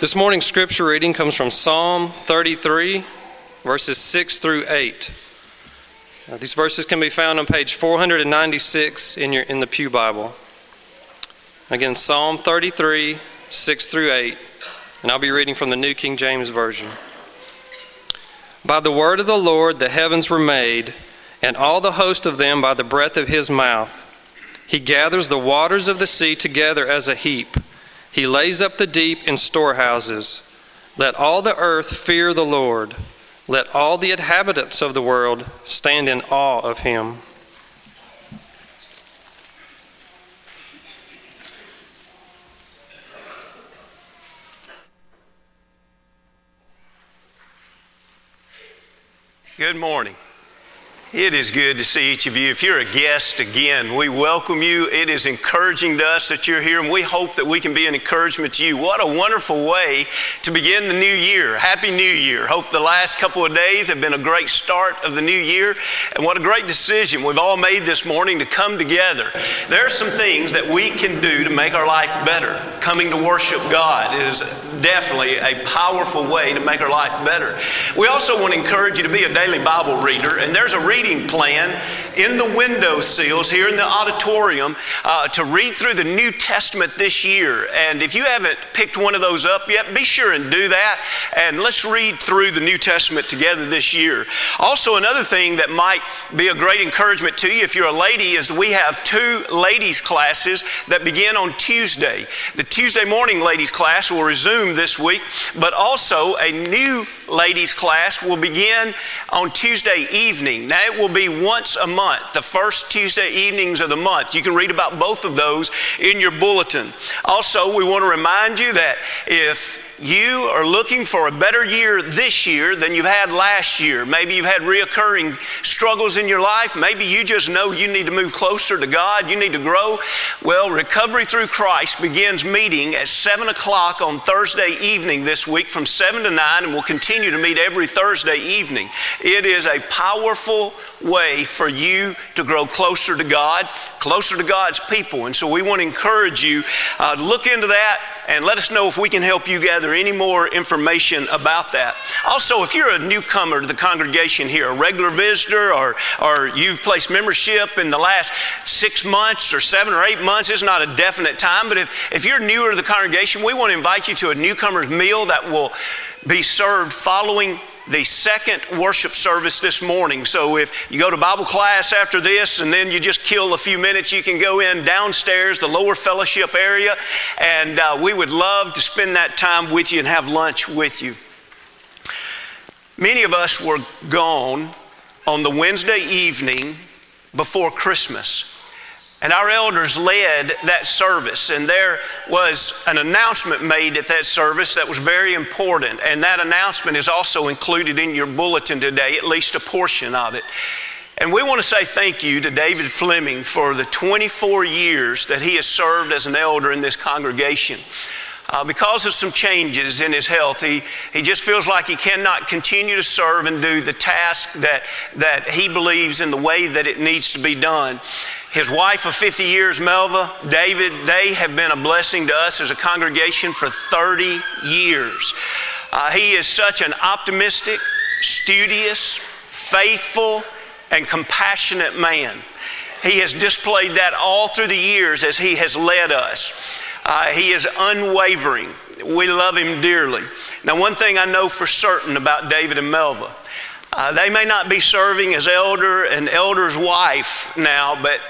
This morning's scripture reading comes from Psalm 33, verses 6 through 8. Uh, these verses can be found on page 496 in, your, in the Pew Bible. Again, Psalm 33, 6 through 8. And I'll be reading from the New King James Version. By the word of the Lord the heavens were made, and all the host of them by the breath of his mouth. He gathers the waters of the sea together as a heap. He lays up the deep in storehouses. Let all the earth fear the Lord. Let all the inhabitants of the world stand in awe of him. Good morning. It is good to see each of you. If you're a guest, again, we welcome you. It is encouraging to us that you're here, and we hope that we can be an encouragement to you. What a wonderful way to begin the new year. Happy New Year. Hope the last couple of days have been a great start of the new year, and what a great decision we've all made this morning to come together. There are some things that we can do to make our life better. Coming to worship God is definitely a powerful way to make our life better. We also want to encourage you to be a daily Bible reader, and there's a reading plan in the window sills here in the auditorium uh, to read through the New Testament this year. And if you haven't picked one of those up yet, be sure and do that. And let's read through the New Testament together this year. Also, another thing that might be a great encouragement to you if you're a lady is we have two ladies' classes that begin on Tuesday. The Tuesday morning ladies' class will resume this week, but also a new ladies' class will begin on Tuesday evening. Now, it will be once a month, the first Tuesday evenings of the month. You can read about both of those in your bulletin. Also, we want to remind you that if you are looking for a better year this year than you've had last year. Maybe you've had reoccurring struggles in your life. Maybe you just know you need to move closer to God. You need to grow. Well, Recovery Through Christ begins meeting at 7 o'clock on Thursday evening this week from 7 to 9 and we'll continue to meet every Thursday evening. It is a powerful way for you to grow closer to God, closer to God's people. And so we want to encourage you uh, look into that and let us know if we can help you gather any more information about that. Also, if you're a newcomer to the congregation here, a regular visitor, or, or you've placed membership in the last six months or seven or eight months, it's not a definite time, but if, if you're newer to the congregation, we want to invite you to a newcomer's meal that will be served following the second worship service this morning. So if you go to Bible class after this and then you just kill a few minutes, you can go in downstairs, the lower fellowship area, and uh, we would love to spend that time with you and have lunch with you. Many of us were gone on the Wednesday evening before Christmas. And our elders led that service, and there was an announcement made at that service that was very important. And that announcement is also included in your bulletin today, at least a portion of it. And we want to say thank you to David Fleming for the 24 years that he has served as an elder in this congregation. Uh, because of some changes in his health, he, he just feels like he cannot continue to serve and do the task that, that he believes in the way that it needs to be done. His wife of 50 years, Melva, David, they have been a blessing to us as a congregation for 30 years. Uh, he is such an optimistic, studious, faithful, and compassionate man. He has displayed that all through the years as he has led us. Uh, he is unwavering. We love him dearly. Now, one thing I know for certain about David and Melva, uh, they may not be serving as elder and elder's wife now, but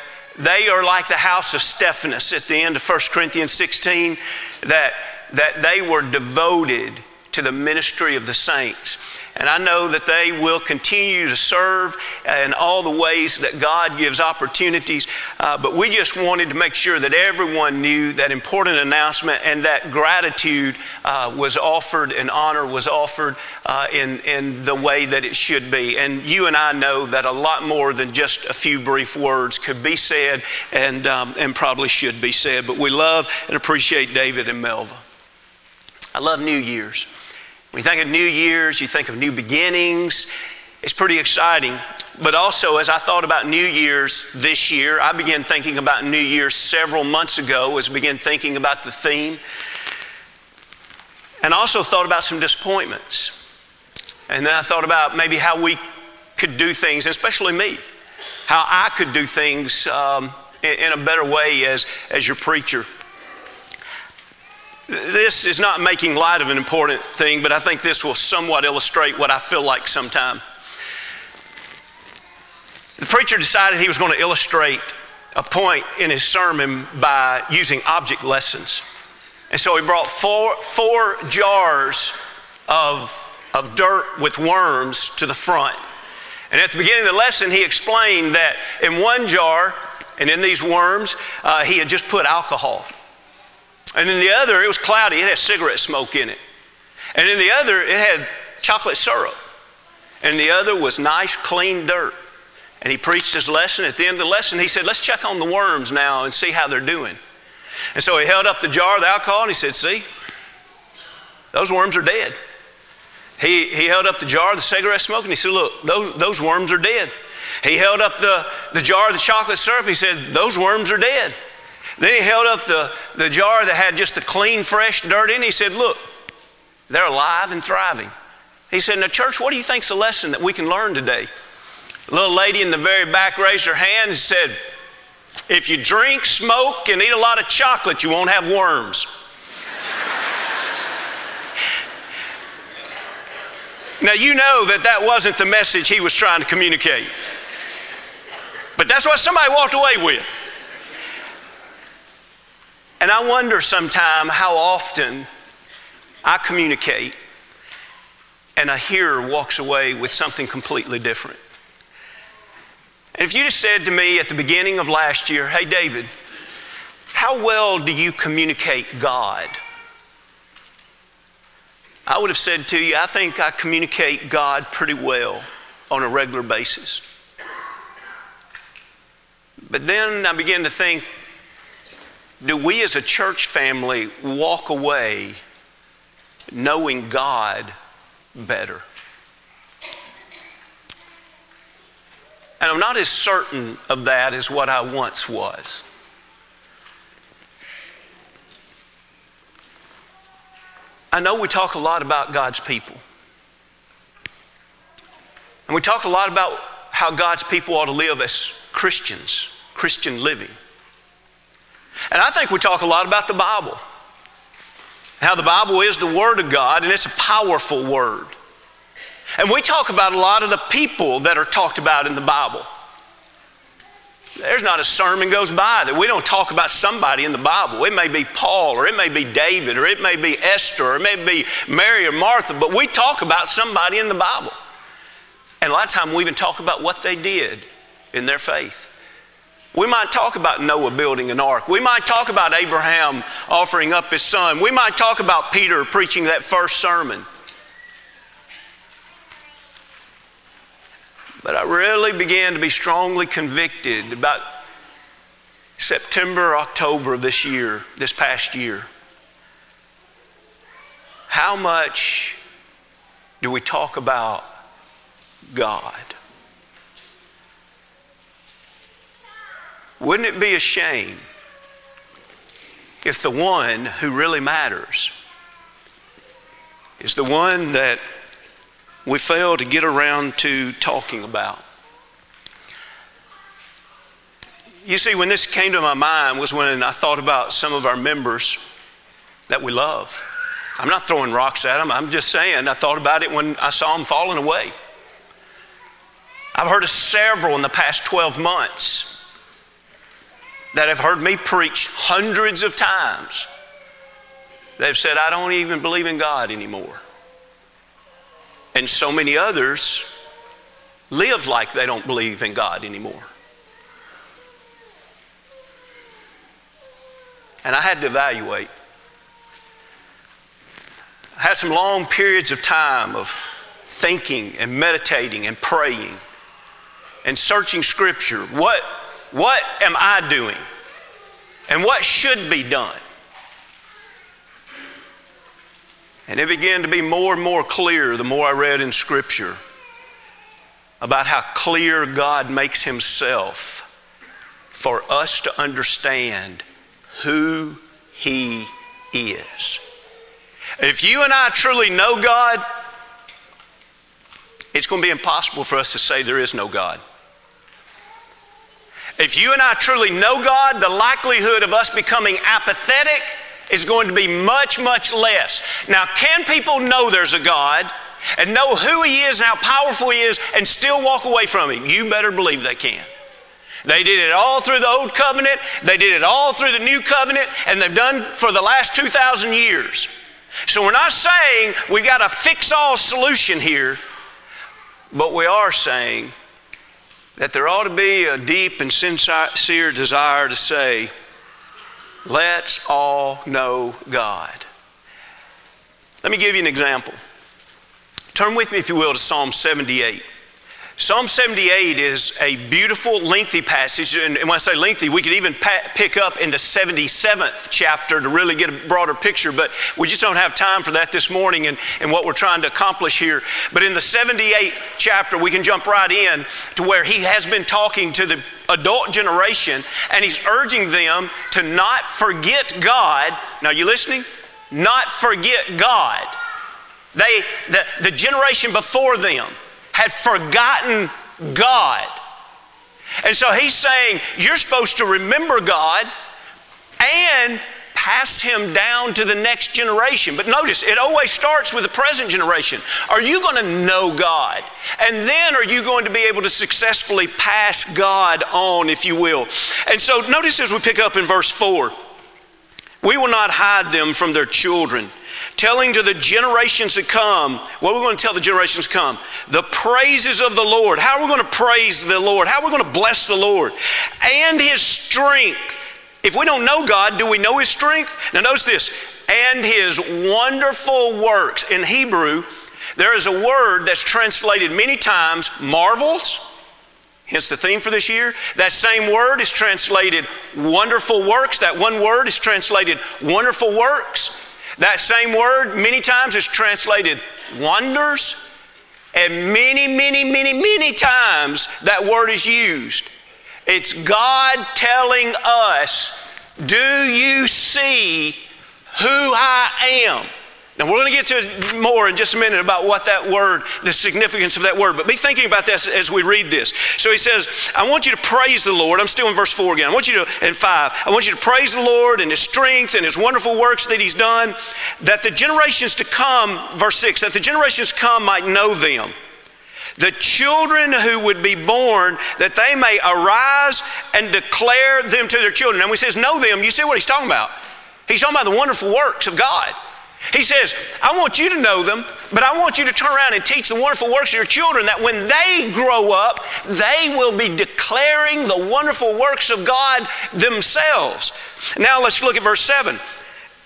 they are like the house of Stephanus at the end of 1 Corinthians 16, that, that they were devoted to the ministry of the saints. And I know that they will continue to serve in all the ways that God gives opportunities. Uh, but we just wanted to make sure that everyone knew that important announcement and that gratitude uh, was offered and honor was offered uh, in, in the way that it should be. And you and I know that a lot more than just a few brief words could be said and, um, and probably should be said. But we love and appreciate David and Melva. I love New Year's. When you think of New Year's, you think of new beginnings. It's pretty exciting. But also, as I thought about New Year's this year, I began thinking about New Year's several months ago as I began thinking about the theme. And also thought about some disappointments. And then I thought about maybe how we could do things, especially me, how I could do things um, in, in a better way as, as your preacher. This is not making light of an important thing, but I think this will somewhat illustrate what I feel like sometimes. The preacher decided he was going to illustrate a point in his sermon by using object lessons. And so he brought four, four jars of, of dirt with worms to the front. And at the beginning of the lesson, he explained that in one jar and in these worms, uh, he had just put alcohol. And in the other, it was cloudy, it had cigarette smoke in it. And in the other, it had chocolate syrup. And the other was nice, clean dirt. And he preached his lesson. At the end of the lesson, he said, Let's check on the worms now and see how they're doing. And so he held up the jar of the alcohol and he said, See, those worms are dead. He, he held up the jar of the cigarette smoke and he said, Look, those, those worms are dead. He held up the, the jar of the chocolate syrup. He said, Those worms are dead. Then he held up the, the jar that had just the clean, fresh dirt in it. He said, Look, they're alive and thriving. He said, Now, church, what do you think's the lesson that we can learn today? A little lady in the very back raised her hand and said, If you drink, smoke, and eat a lot of chocolate, you won't have worms. now, you know that that wasn't the message he was trying to communicate. But that's what somebody walked away with. And I wonder sometime how often I communicate and a hearer walks away with something completely different. And if you just said to me at the beginning of last year, hey, David, how well do you communicate God? I would have said to you, I think I communicate God pretty well on a regular basis. But then I began to think, do we as a church family walk away knowing God better? And I'm not as certain of that as what I once was. I know we talk a lot about God's people. And we talk a lot about how God's people ought to live as Christians, Christian living. And I think we talk a lot about the Bible. How the Bible is the Word of God, and it's a powerful Word. And we talk about a lot of the people that are talked about in the Bible. There's not a sermon goes by that we don't talk about somebody in the Bible. It may be Paul, or it may be David, or it may be Esther, or it may be Mary or Martha, but we talk about somebody in the Bible. And a lot of times we even talk about what they did in their faith. We might talk about Noah building an ark. We might talk about Abraham offering up his son. We might talk about Peter preaching that first sermon. But I really began to be strongly convicted about September, October of this year, this past year. How much do we talk about God? Wouldn't it be a shame if the one who really matters is the one that we fail to get around to talking about? You see, when this came to my mind was when I thought about some of our members that we love. I'm not throwing rocks at them, I'm just saying I thought about it when I saw them falling away. I've heard of several in the past 12 months that have heard me preach hundreds of times. They've said, I don't even believe in God anymore. And so many others live like they don't believe in God anymore. And I had to evaluate. I had some long periods of time of thinking and meditating and praying and searching Scripture. What what am I doing? And what should be done? And it began to be more and more clear the more I read in Scripture about how clear God makes Himself for us to understand who He is. If you and I truly know God, it's going to be impossible for us to say there is no God. If you and I truly know God, the likelihood of us becoming apathetic is going to be much, much less. Now, can people know there's a God and know who He is and how powerful He is and still walk away from Him? You better believe they can. They did it all through the Old Covenant, they did it all through the New Covenant, and they've done for the last 2,000 years. So we're not saying we've got a fix all solution here, but we are saying that there ought to be a deep and sincere desire to say, let's all know God. Let me give you an example. Turn with me, if you will, to Psalm 78. Psalm 78 is a beautiful, lengthy passage. And when I say lengthy, we could even pick up in the 77th chapter to really get a broader picture, but we just don't have time for that this morning and, and what we're trying to accomplish here. But in the 78th chapter, we can jump right in to where he has been talking to the adult generation and he's urging them to not forget God. Now, you listening? Not forget God. They, the, the generation before them, had forgotten God. And so he's saying, You're supposed to remember God and pass him down to the next generation. But notice, it always starts with the present generation. Are you going to know God? And then are you going to be able to successfully pass God on, if you will? And so notice as we pick up in verse 4 we will not hide them from their children telling to the generations to come, what we're we going to tell the generations to come? The praises of the Lord. How are we going to praise the Lord? How are we going to bless the Lord? And His strength. If we don't know God, do we know His strength? Now, notice this and His wonderful works. In Hebrew, there is a word that's translated many times marvels. Hence the theme for this year. That same word is translated wonderful works. That one word is translated wonderful works. That same word many times is translated wonders, and many, many, many, many times that word is used. It's God telling us, Do you see who I am? Now, we're going to get to more in just a minute about what that word, the significance of that word, but be thinking about this as we read this. So he says, I want you to praise the Lord. I'm still in verse 4 again. I want you to, in 5, I want you to praise the Lord and his strength and his wonderful works that he's done, that the generations to come, verse 6, that the generations to come might know them. The children who would be born, that they may arise and declare them to their children. And when he says know them, you see what he's talking about. He's talking about the wonderful works of God. He says, I want you to know them, but I want you to turn around and teach the wonderful works of your children that when they grow up, they will be declaring the wonderful works of God themselves. Now let's look at verse 7.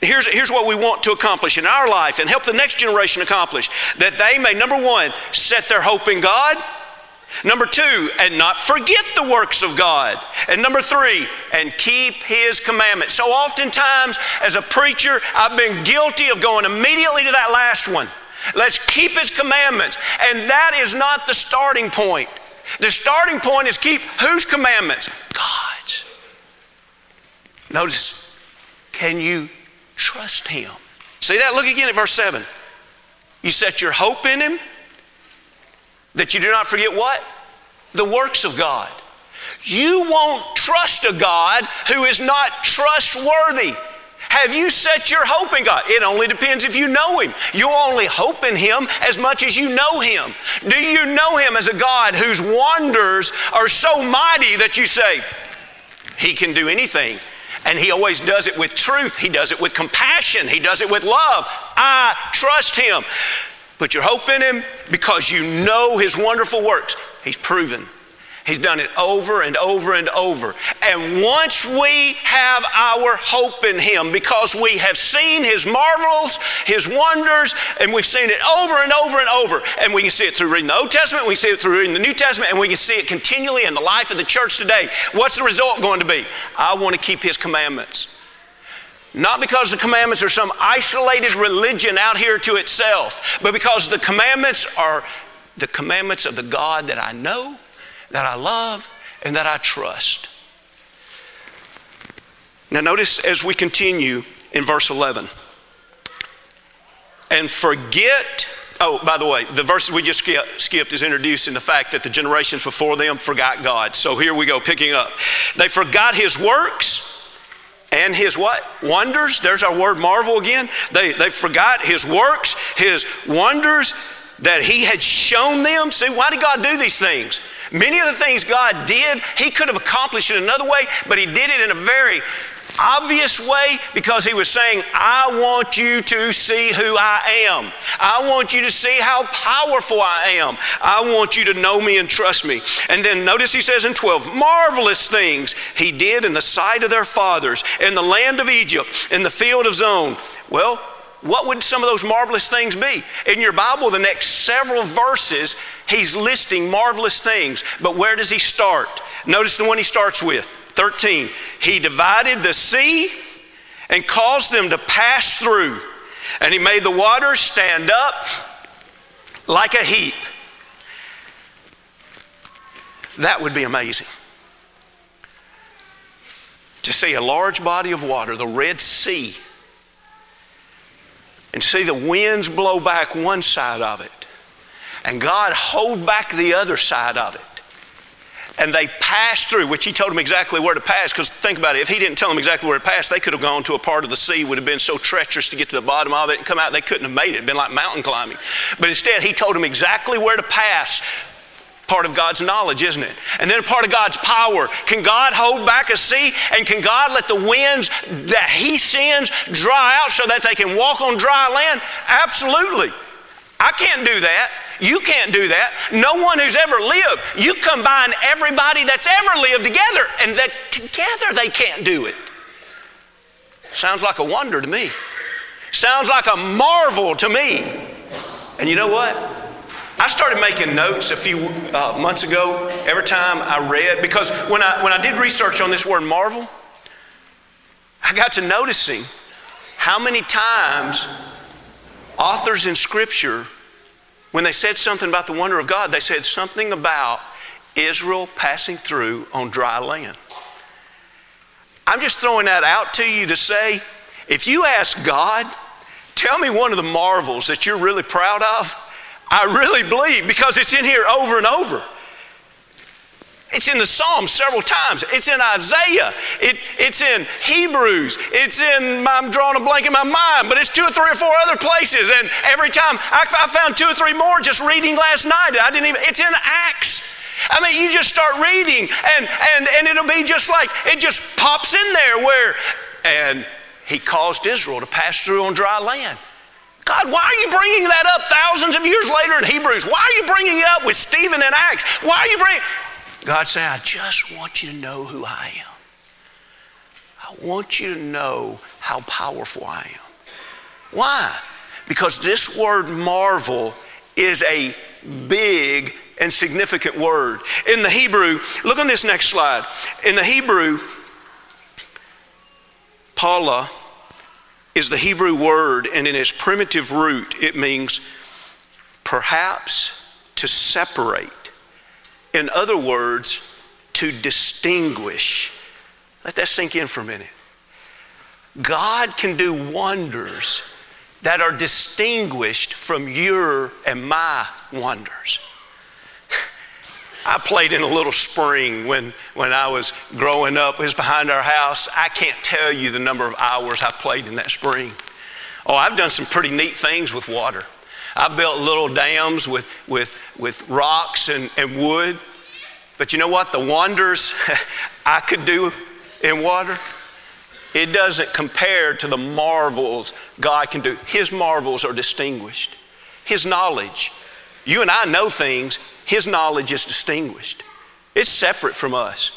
Here's, here's what we want to accomplish in our life and help the next generation accomplish that they may, number one, set their hope in God. Number two, and not forget the works of God. And number three, and keep His commandments. So oftentimes, as a preacher, I've been guilty of going immediately to that last one. Let's keep His commandments. And that is not the starting point. The starting point is keep whose commandments? God's. Notice, can you trust Him? See that? Look again at verse 7. You set your hope in Him that you do not forget what? The works of God. You won't trust a God who is not trustworthy. Have you set your hope in God? It only depends if you know Him. You only hope in Him as much as you know Him. Do you know Him as a God whose wonders are so mighty that you say, He can do anything? And He always does it with truth, He does it with compassion, He does it with love. I trust Him. Put your hope in Him because you know His wonderful works. He's proven. He's done it over and over and over. And once we have our hope in Him, because we have seen His marvels, His wonders, and we've seen it over and over and over, and we can see it through reading the Old Testament, we can see it through reading the New Testament, and we can see it continually in the life of the church today. What's the result going to be? I want to keep His commandments. Not because the commandments are some isolated religion out here to itself, but because the commandments are the commandments of the God that I know, that I love, and that I trust. Now, notice as we continue in verse 11. and forget. Oh, by the way, the verses we just skipped is introducing the fact that the generations before them forgot God. So here we go, picking up. They forgot his works and his what? Wonders. There's our word marvel again. They, they forgot his works, his wonders that he had shown them. See, why did God do these things? Many of the things God did, he could have accomplished in another way, but he did it in a very obvious way because he was saying, I want you to see who I am. I want you to see how powerful I am. I want you to know me and trust me. And then notice he says in 12, marvelous things he did in the sight of their fathers, in the land of Egypt, in the field of Zoan. Well, what would some of those marvelous things be? In your Bible, the next several verses, he's listing marvelous things. But where does he start? Notice the one he starts with 13. He divided the sea and caused them to pass through, and he made the waters stand up like a heap. That would be amazing. To see a large body of water, the Red Sea, and see the winds blow back one side of it, and God hold back the other side of it. And they passed through, which he told them exactly where to pass. Because think about it, if he didn't tell them exactly where to pass, they could have gone to a part of the sea, would have been so treacherous to get to the bottom of it and come out, they couldn't have made it. It'd been like mountain climbing. But instead, he told them exactly where to pass part of God's knowledge, isn't it? And then part of God's power. Can God hold back a sea? And can God let the winds that He sends dry out so that they can walk on dry land? Absolutely. I can't do that. You can't do that. No one who's ever lived. You combine everybody that's ever lived together, and that together they can't do it. Sounds like a wonder to me. Sounds like a marvel to me. And you know what? I started making notes a few uh, months ago every time I read, because when I, when I did research on this word marvel, I got to noticing how many times authors in Scripture, when they said something about the wonder of God, they said something about Israel passing through on dry land. I'm just throwing that out to you to say if you ask God, tell me one of the marvels that you're really proud of, I really believe because it's in here over and over. It's in the Psalms several times. It's in Isaiah. It, it's in Hebrews. It's in, I'm drawing a blank in my mind, but it's two or three or four other places. And every time, I, I found two or three more just reading last night. I didn't even, it's in Acts. I mean, you just start reading and, and, and it'll be just like, it just pops in there where, and he caused Israel to pass through on dry land. God, why are you bringing that up thousands of years later in Hebrews? Why are you bringing it up with Stephen and Acts? Why are you bringing God saying, I just want you to know who I am. I want you to know how powerful I am. Why? Because this word marvel is a big and significant word. In the Hebrew, look on this next slide. In the Hebrew, Pala is the Hebrew word, and in its primitive root, it means perhaps to separate. In other words, to distinguish. Let that sink in for a minute. God can do wonders that are distinguished from your and my wonders. I played in a little spring when, when I was growing up. It was behind our house. I can't tell you the number of hours I played in that spring. Oh, I've done some pretty neat things with water. I built little dams with, with, with rocks and, and wood. But you know what? The wonders I could do in water, it doesn't compare to the marvels God can do. His marvels are distinguished. His knowledge. You and I know things, His knowledge is distinguished. It's separate from us.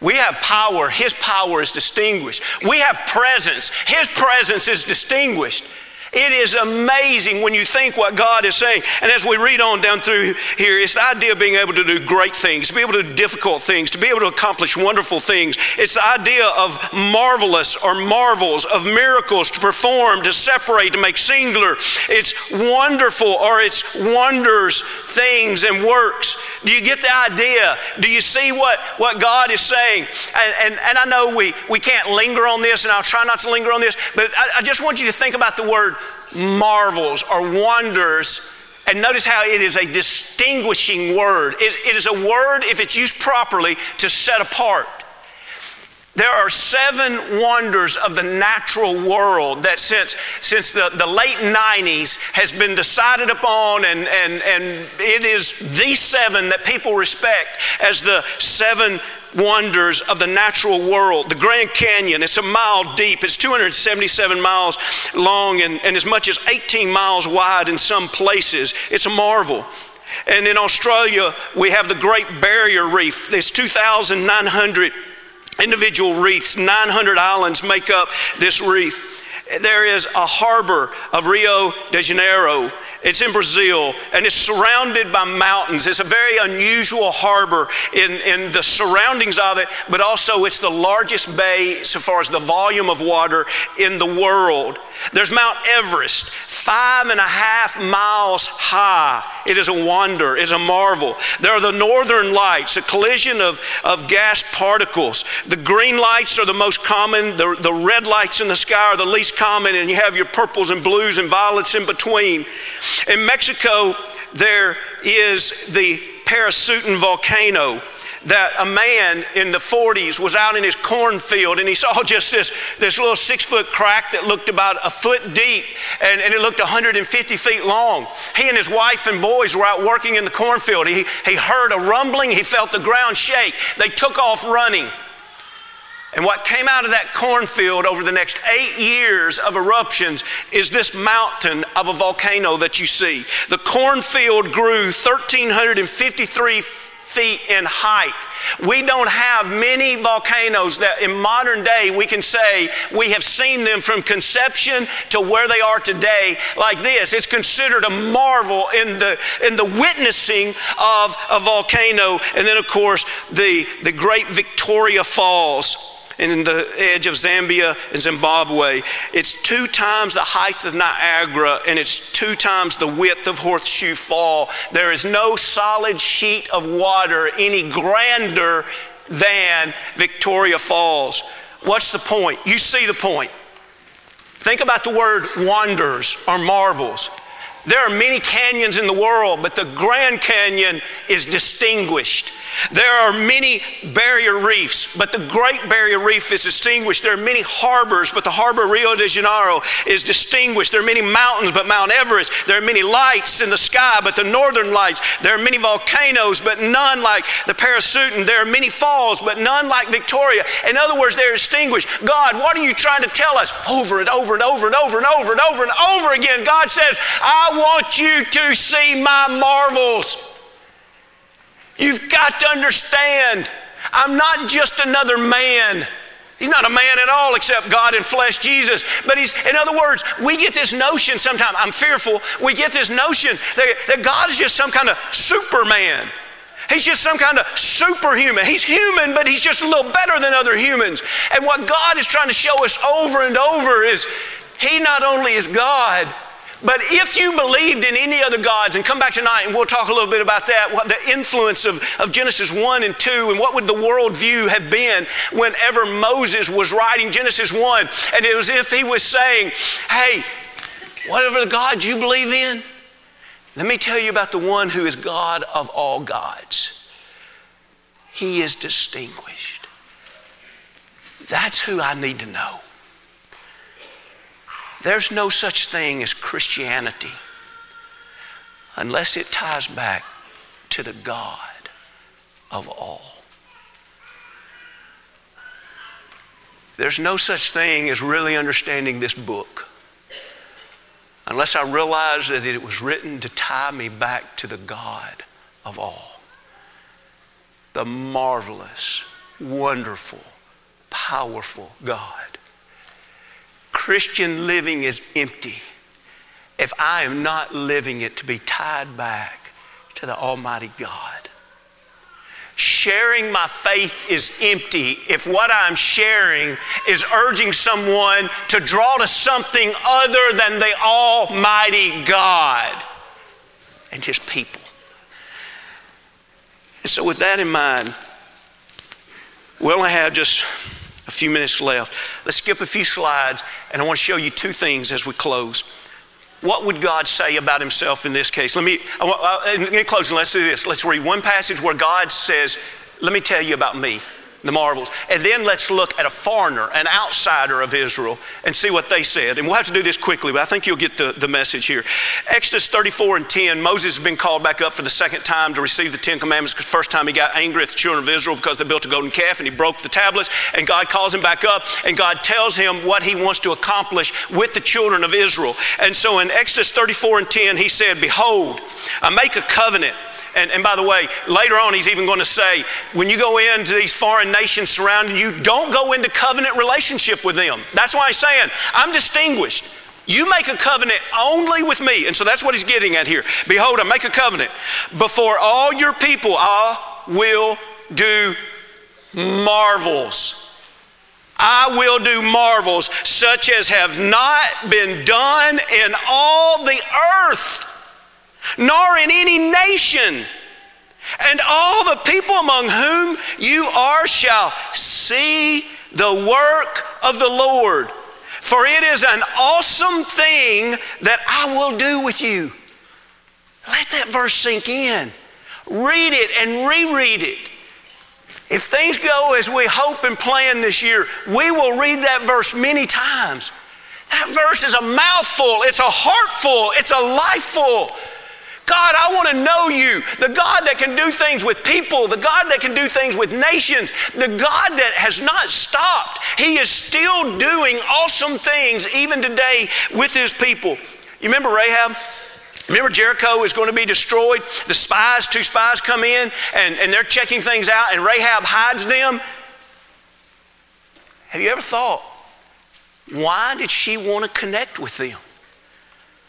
We have power, His power is distinguished. We have presence, His presence is distinguished. It is amazing when you think what God is saying. And as we read on down through here, it's the idea of being able to do great things, to be able to do difficult things, to be able to accomplish wonderful things. It's the idea of marvelous or marvels, of miracles to perform, to separate, to make singular. It's wonderful or it's wonders, things, and works. Do you get the idea? Do you see what, what God is saying? And, and, and I know we, we can't linger on this, and I'll try not to linger on this, but I, I just want you to think about the word marvels or wonders. And notice how it is a distinguishing word. It, it is a word, if it's used properly, to set apart. There are seven wonders of the natural world that since, since the, the late 90s has been decided upon, and, and, and it is these seven that people respect as the seven wonders of the natural world. The Grand Canyon, it's a mile deep, it's 277 miles long, and, and as much as 18 miles wide in some places. It's a marvel. And in Australia, we have the Great Barrier Reef. It's 2,900 individual reefs. 900 islands make up this reef. There is a harbor of Rio de Janeiro. It's in Brazil and it's surrounded by mountains. It's a very unusual harbor in, in the surroundings of it, but also it's the largest bay so far as the volume of water in the world. There's Mount Everest, five and a half miles high. It is a wonder, it's a marvel. There are the northern lights, a collision of, of gas particles. The green lights are the most common, the, the red lights in the sky are the least common, and you have your purples and blues and violets in between. In Mexico, there is the Paricutin volcano that a man in the 40s was out in his cornfield and he saw just this, this little six foot crack that looked about a foot deep and, and it looked 150 feet long. He and his wife and boys were out working in the cornfield. He, he heard a rumbling, he felt the ground shake. They took off running. And what came out of that cornfield over the next eight years of eruptions is this mountain of a volcano that you see. The cornfield grew 1,353 feet in height. We don't have many volcanoes that in modern day we can say we have seen them from conception to where they are today like this. It's considered a marvel in the, in the witnessing of a volcano. And then, of course, the, the great Victoria Falls in the edge of Zambia and Zimbabwe. It's two times the height of Niagara and it's two times the width of Horseshoe Fall. There is no solid sheet of water any grander than Victoria Falls. What's the point? You see the point. Think about the word wonders or marvels. There are many canyons in the world, but the Grand Canyon is distinguished. There are many barrier reefs, but the Great Barrier Reef is distinguished. There are many harbors, but the harbor Rio de Janeiro is distinguished. There are many mountains, but Mount Everest. There are many lights in the sky, but the northern lights. There are many volcanoes, but none like the Paricutin. There are many falls, but none like Victoria. In other words, they're distinguished. God, what are you trying to tell us? Over and over and over and over and over and over and over again, God says, I want you to see my marvels. You've got to understand, I'm not just another man. He's not a man at all except God in flesh, Jesus. But he's, in other words, we get this notion sometimes, I'm fearful, we get this notion that, that God is just some kind of superman. He's just some kind of superhuman. He's human, but he's just a little better than other humans. And what God is trying to show us over and over is He not only is God, but if you believed in any other gods, and come back tonight and we'll talk a little bit about that, what the influence of, of Genesis 1 and 2, and what would the worldview have been whenever Moses was writing Genesis 1, and it was if he was saying, hey, whatever the gods you believe in, let me tell you about the one who is God of all gods. He is distinguished. That's who I need to know. There's no such thing as Christianity unless it ties back to the God of all. There's no such thing as really understanding this book unless I realize that it was written to tie me back to the God of all. The marvelous, wonderful, powerful God. Christian living is empty if I am not living it to be tied back to the Almighty God. Sharing my faith is empty if what I'm sharing is urging someone to draw to something other than the Almighty God and His people. And so, with that in mind, we only have just a few minutes left. Let's skip a few slides, and I want to show you two things as we close. What would God say about Himself in this case? Let me, uh, in closing, let's do this. Let's read one passage where God says, Let me tell you about me the marvels. And then let's look at a foreigner, an outsider of Israel, and see what they said. And we'll have to do this quickly, but I think you'll get the, the message here. Exodus 34 and 10, Moses has been called back up for the second time to receive the Ten Commandments because first time he got angry at the children of Israel because they built a golden calf and he broke the tablets. And God calls him back up and God tells him what he wants to accomplish with the children of Israel. And so in Exodus 34 and 10, he said, Behold, I make a covenant and, and by the way, later on, he's even going to say, when you go into these foreign nations surrounding you, don't go into covenant relationship with them. That's why he's saying, I'm distinguished. You make a covenant only with me. And so that's what he's getting at here. Behold, I make a covenant. Before all your people, I will do marvels. I will do marvels such as have not been done in all the earth nor in any nation. And all the people among whom you are shall see the work of the Lord. For it is an awesome thing that I will do with you. Let that verse sink in. Read it and reread it. If things go as we hope and plan this year, we will read that verse many times. That verse is a mouthful, it's a heartful, it's a lifeful. God, I want to know you. The God that can do things with people, the God that can do things with nations, the God that has not stopped. He is still doing awesome things even today with his people. You remember Rahab? Remember, Jericho is going to be destroyed. The spies, two spies come in and, and they're checking things out, and Rahab hides them. Have you ever thought, why did she want to connect with them?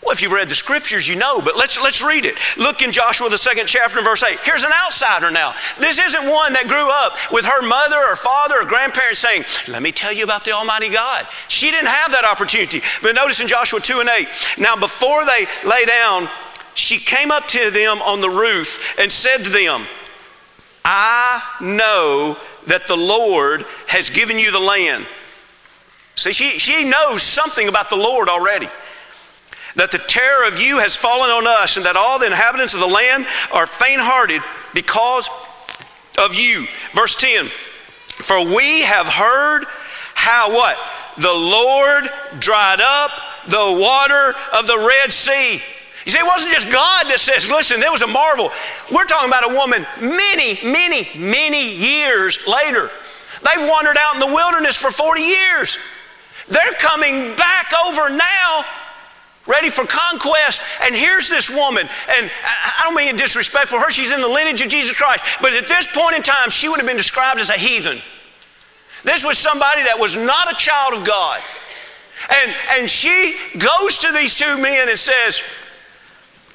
Well, if you've read the scriptures, you know, but let's, let's read it. Look in Joshua, the second chapter, verse 8. Here's an outsider now. This isn't one that grew up with her mother or father or grandparents saying, Let me tell you about the Almighty God. She didn't have that opportunity. But notice in Joshua 2 and 8, now before they lay down, she came up to them on the roof and said to them, I know that the Lord has given you the land. See, she, she knows something about the Lord already that the terror of you has fallen on us, and that all the inhabitants of the land are faint hearted because of you. Verse 10 For we have heard how what? The Lord dried up the water of the Red Sea. You see, it wasn't just God that says, listen, there was a marvel. We're talking about a woman many, many, many years later. They've wandered out in the wilderness for 40 years. They're coming back over now ready for conquest. And here's this woman, and I don't mean disrespect for her, she's in the lineage of Jesus Christ. But at this point in time, she would have been described as a heathen. This was somebody that was not a child of God. And, and she goes to these two men and says,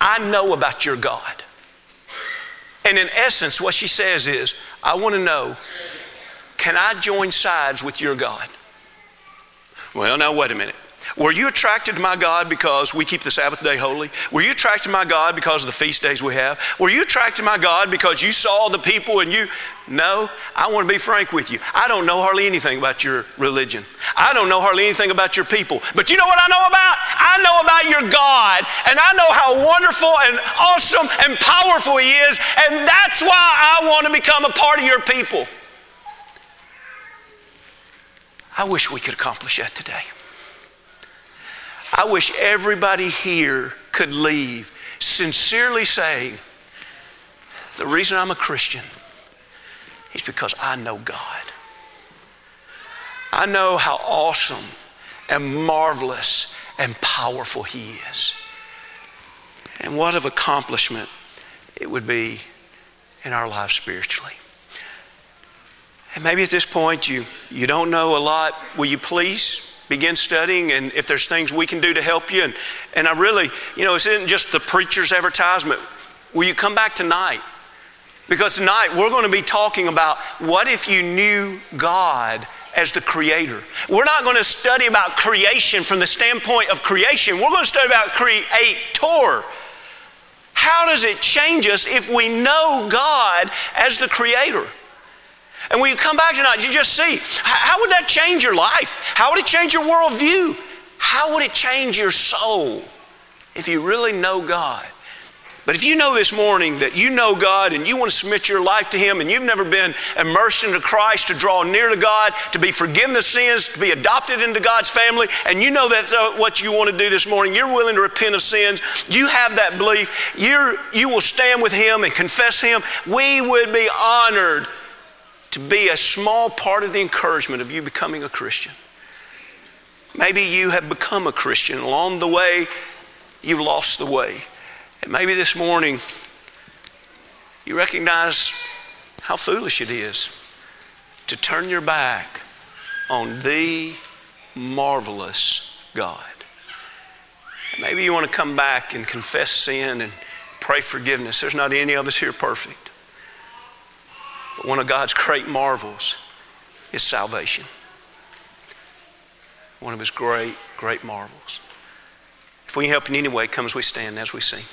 I know about your God. And in essence, what she says is, I want to know, can I join sides with your God? Well, now, wait a minute. Were you attracted to my God because we keep the Sabbath day holy? Were you attracted to my God because of the feast days we have? Were you attracted to my God because you saw the people and you? No, I want to be frank with you. I don't know hardly anything about your religion. I don't know hardly anything about your people. But you know what I know about? I know about your God, and I know how wonderful and awesome and powerful He is, and that's why I want to become a part of your people. I wish we could accomplish that today. I wish everybody here could leave sincerely saying, The reason I'm a Christian is because I know God. I know how awesome and marvelous and powerful He is. And what of accomplishment it would be in our lives spiritually. And maybe at this point you, you don't know a lot. Will you please begin studying and if there's things we can do to help you. And, and I really, you know, it isn't just the preacher's advertisement. Will you come back tonight? Because tonight we're going to be talking about what if you knew God as the creator. We're not going to study about creation from the standpoint of creation. We're going to study about creator. how does it change us if we know God as the Creator? And when you come back tonight, you just see how would that change your life? How would it change your worldview? How would it change your soul if you really know God? But if you know this morning that you know God and you want to submit your life to Him and you've never been immersed into Christ to draw near to God, to be forgiven of sins, to be adopted into God's family, and you know that's uh, what you want to do this morning, you're willing to repent of sins, you have that belief, you're, you will stand with Him and confess Him, we would be honored to be a small part of the encouragement of you becoming a Christian. Maybe you have become a Christian. Along the way, you've lost the way. And maybe this morning you recognize how foolish it is to turn your back on the marvelous God. Maybe you want to come back and confess sin and pray forgiveness. There's not any of us here perfect. But one of God's great marvels is salvation. One of his great, great marvels. If we help in any way, come as we stand as we sing.